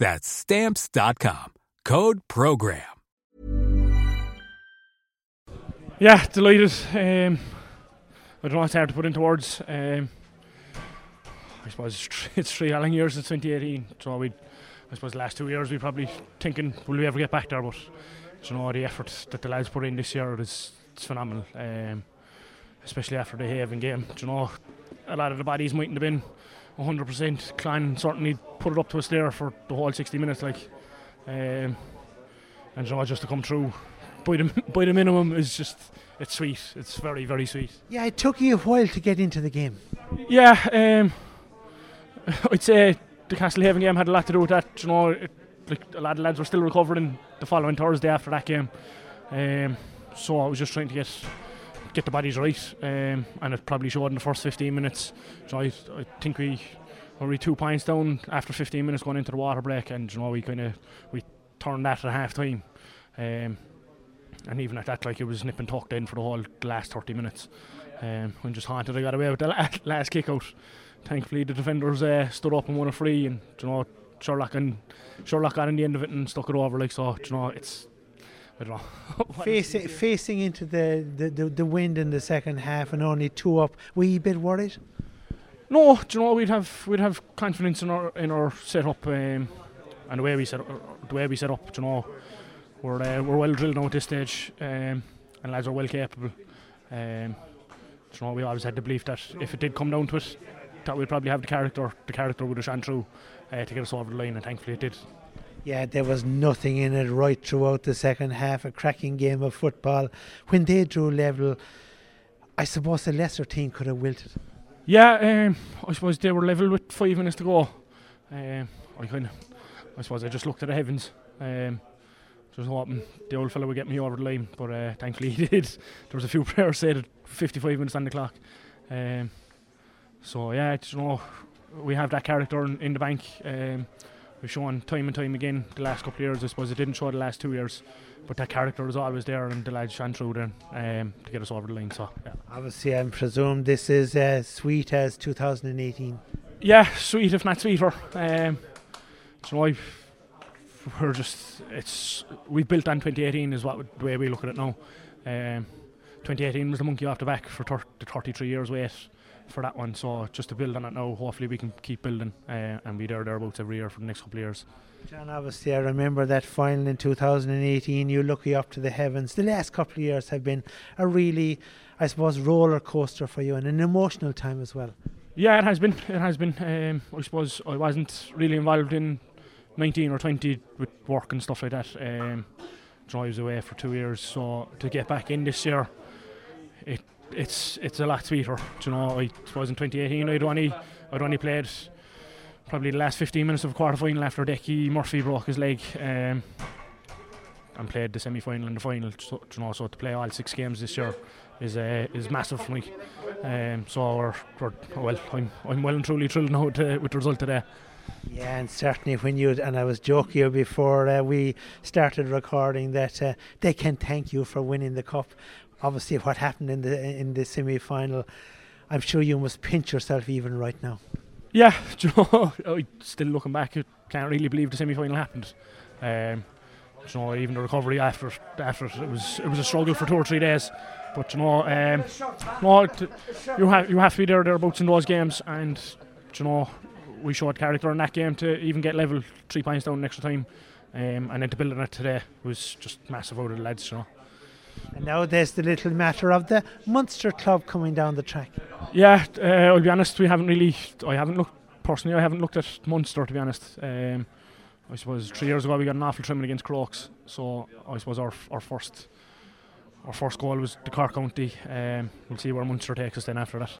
That's Stamps.com. Code PROGRAM. Yeah, delighted. Um, I don't know what's hard to put into words. Um, I suppose it's three, it's long years since 2018. So we, I suppose, the last two years we probably thinking, will we ever get back there? But you know, the effort that the lads put in this year is it's phenomenal. Um, especially after the Haven game. You know, a lot of the bodies mightn't have been 100%. Clon certainly put it up to us there for the whole 60 minutes, like, um, and you know, just to come through by the by the minimum is just it's sweet. It's very very sweet. Yeah, it took you a while to get into the game. Yeah, um, I'd say the Castlehaven game had a lot to do with that. You know, it, like a lot of lads were still recovering the following Thursday after that game, um, so I was just trying to get get the bodies right, um, and it probably showed in the first 15 minutes. So I, I think we were we two points down after 15 minutes going into the water break, and you know we kind of we turned that at half time. Um, and even at that, like it was nip and tuck then for the whole last 30 minutes. Um, just haunted, I got away with the last kick out. Thankfully, the defenders uh, stood up and won a free, and you know Sherlock and Sherlock got in the end of it and stuck it over. Like so, you know it's I don't know. facing, facing into the, the, the, the, wind in the second half and only two up, were you a bit worried? No, do you know we'd have we'd have confidence in our in our setup um, and the way we set up, the way we set up. Do you know, we're uh, we're well drilled now at this stage, um, and lads are well capable. Um, you know, we always had the belief that if it did come down to it, that we'd probably have the character. The character would have shone through uh, to get us over the line, and thankfully it did. Yeah, there was nothing in it right throughout the second half. A cracking game of football. When they drew level, I suppose the lesser team could have wilted. Yeah, um, I suppose they were level with five minutes to go. Um, I kind of, I suppose I just looked at the heavens. Um, just hoping the old fellow would get me over the line, but uh, thankfully he did. There was a few prayers said at 55 minutes on the clock. Um, so yeah, you know, we have that character in, in the bank. Um, we've shown time and time again the last couple of years. I suppose it didn't show the last two years, but that character was always there, and the lads shone through there um, to get us over the line. So yeah. obviously, I presume this is as sweet as 2018. Yeah, sweet if not sweeter. Um, so I, we're just it's we built on 2018 is what the way we look at it now. Um, 2018 was the monkey off the back for thir- the 33 years wait for that one. So just to build on it now, hopefully we can keep building uh, and be there thereabouts every year for the next couple of years. John, obviously, I remember that final in 2018. You looking up to the heavens. The last couple of years have been a really, I suppose, roller coaster for you and an emotional time as well. Yeah, it has been. It has been. Um, I suppose I wasn't really involved in 19 or 20 with work and stuff like that. Um, drives away for two years, so to get back in this year, it it's it's a lot sweeter. Do you know, I suppose in 2018 I'd only I'd only played probably the last 15 minutes of a quarter final after Decky Murphy broke his leg. Um, and played the semi final and the final. So, you know, so to play all six games this year is uh, is massive for me. Um, so we're, we're, well, I'm I'm well and truly thrilled now to, with the result today. Yeah, and certainly when you and I was joking before uh, we started recording that uh, they can thank you for winning the cup. Obviously, what happened in the in the semi final, I'm sure you must pinch yourself even right now. Yeah, still looking back, I can't really believe the semi final happened. Um, you know, even the recovery after after it was it was a struggle for two or three days. But you know, um, you have you have to be there thereabouts in those games, and you know, we showed character in that game to even get level three points down in extra time, um, and then to build on it today was just massive out of the lads, you know. And now there's the little matter of the Munster club coming down the track. Yeah, uh, I'll be honest, we haven't really. I haven't looked personally. I haven't looked at Munster to be honest. Um, I suppose three years ago we got an awful trimming against Crokes, so I suppose our our first our first goal was the Cork County. Um, we'll see where Munster takes us then after that.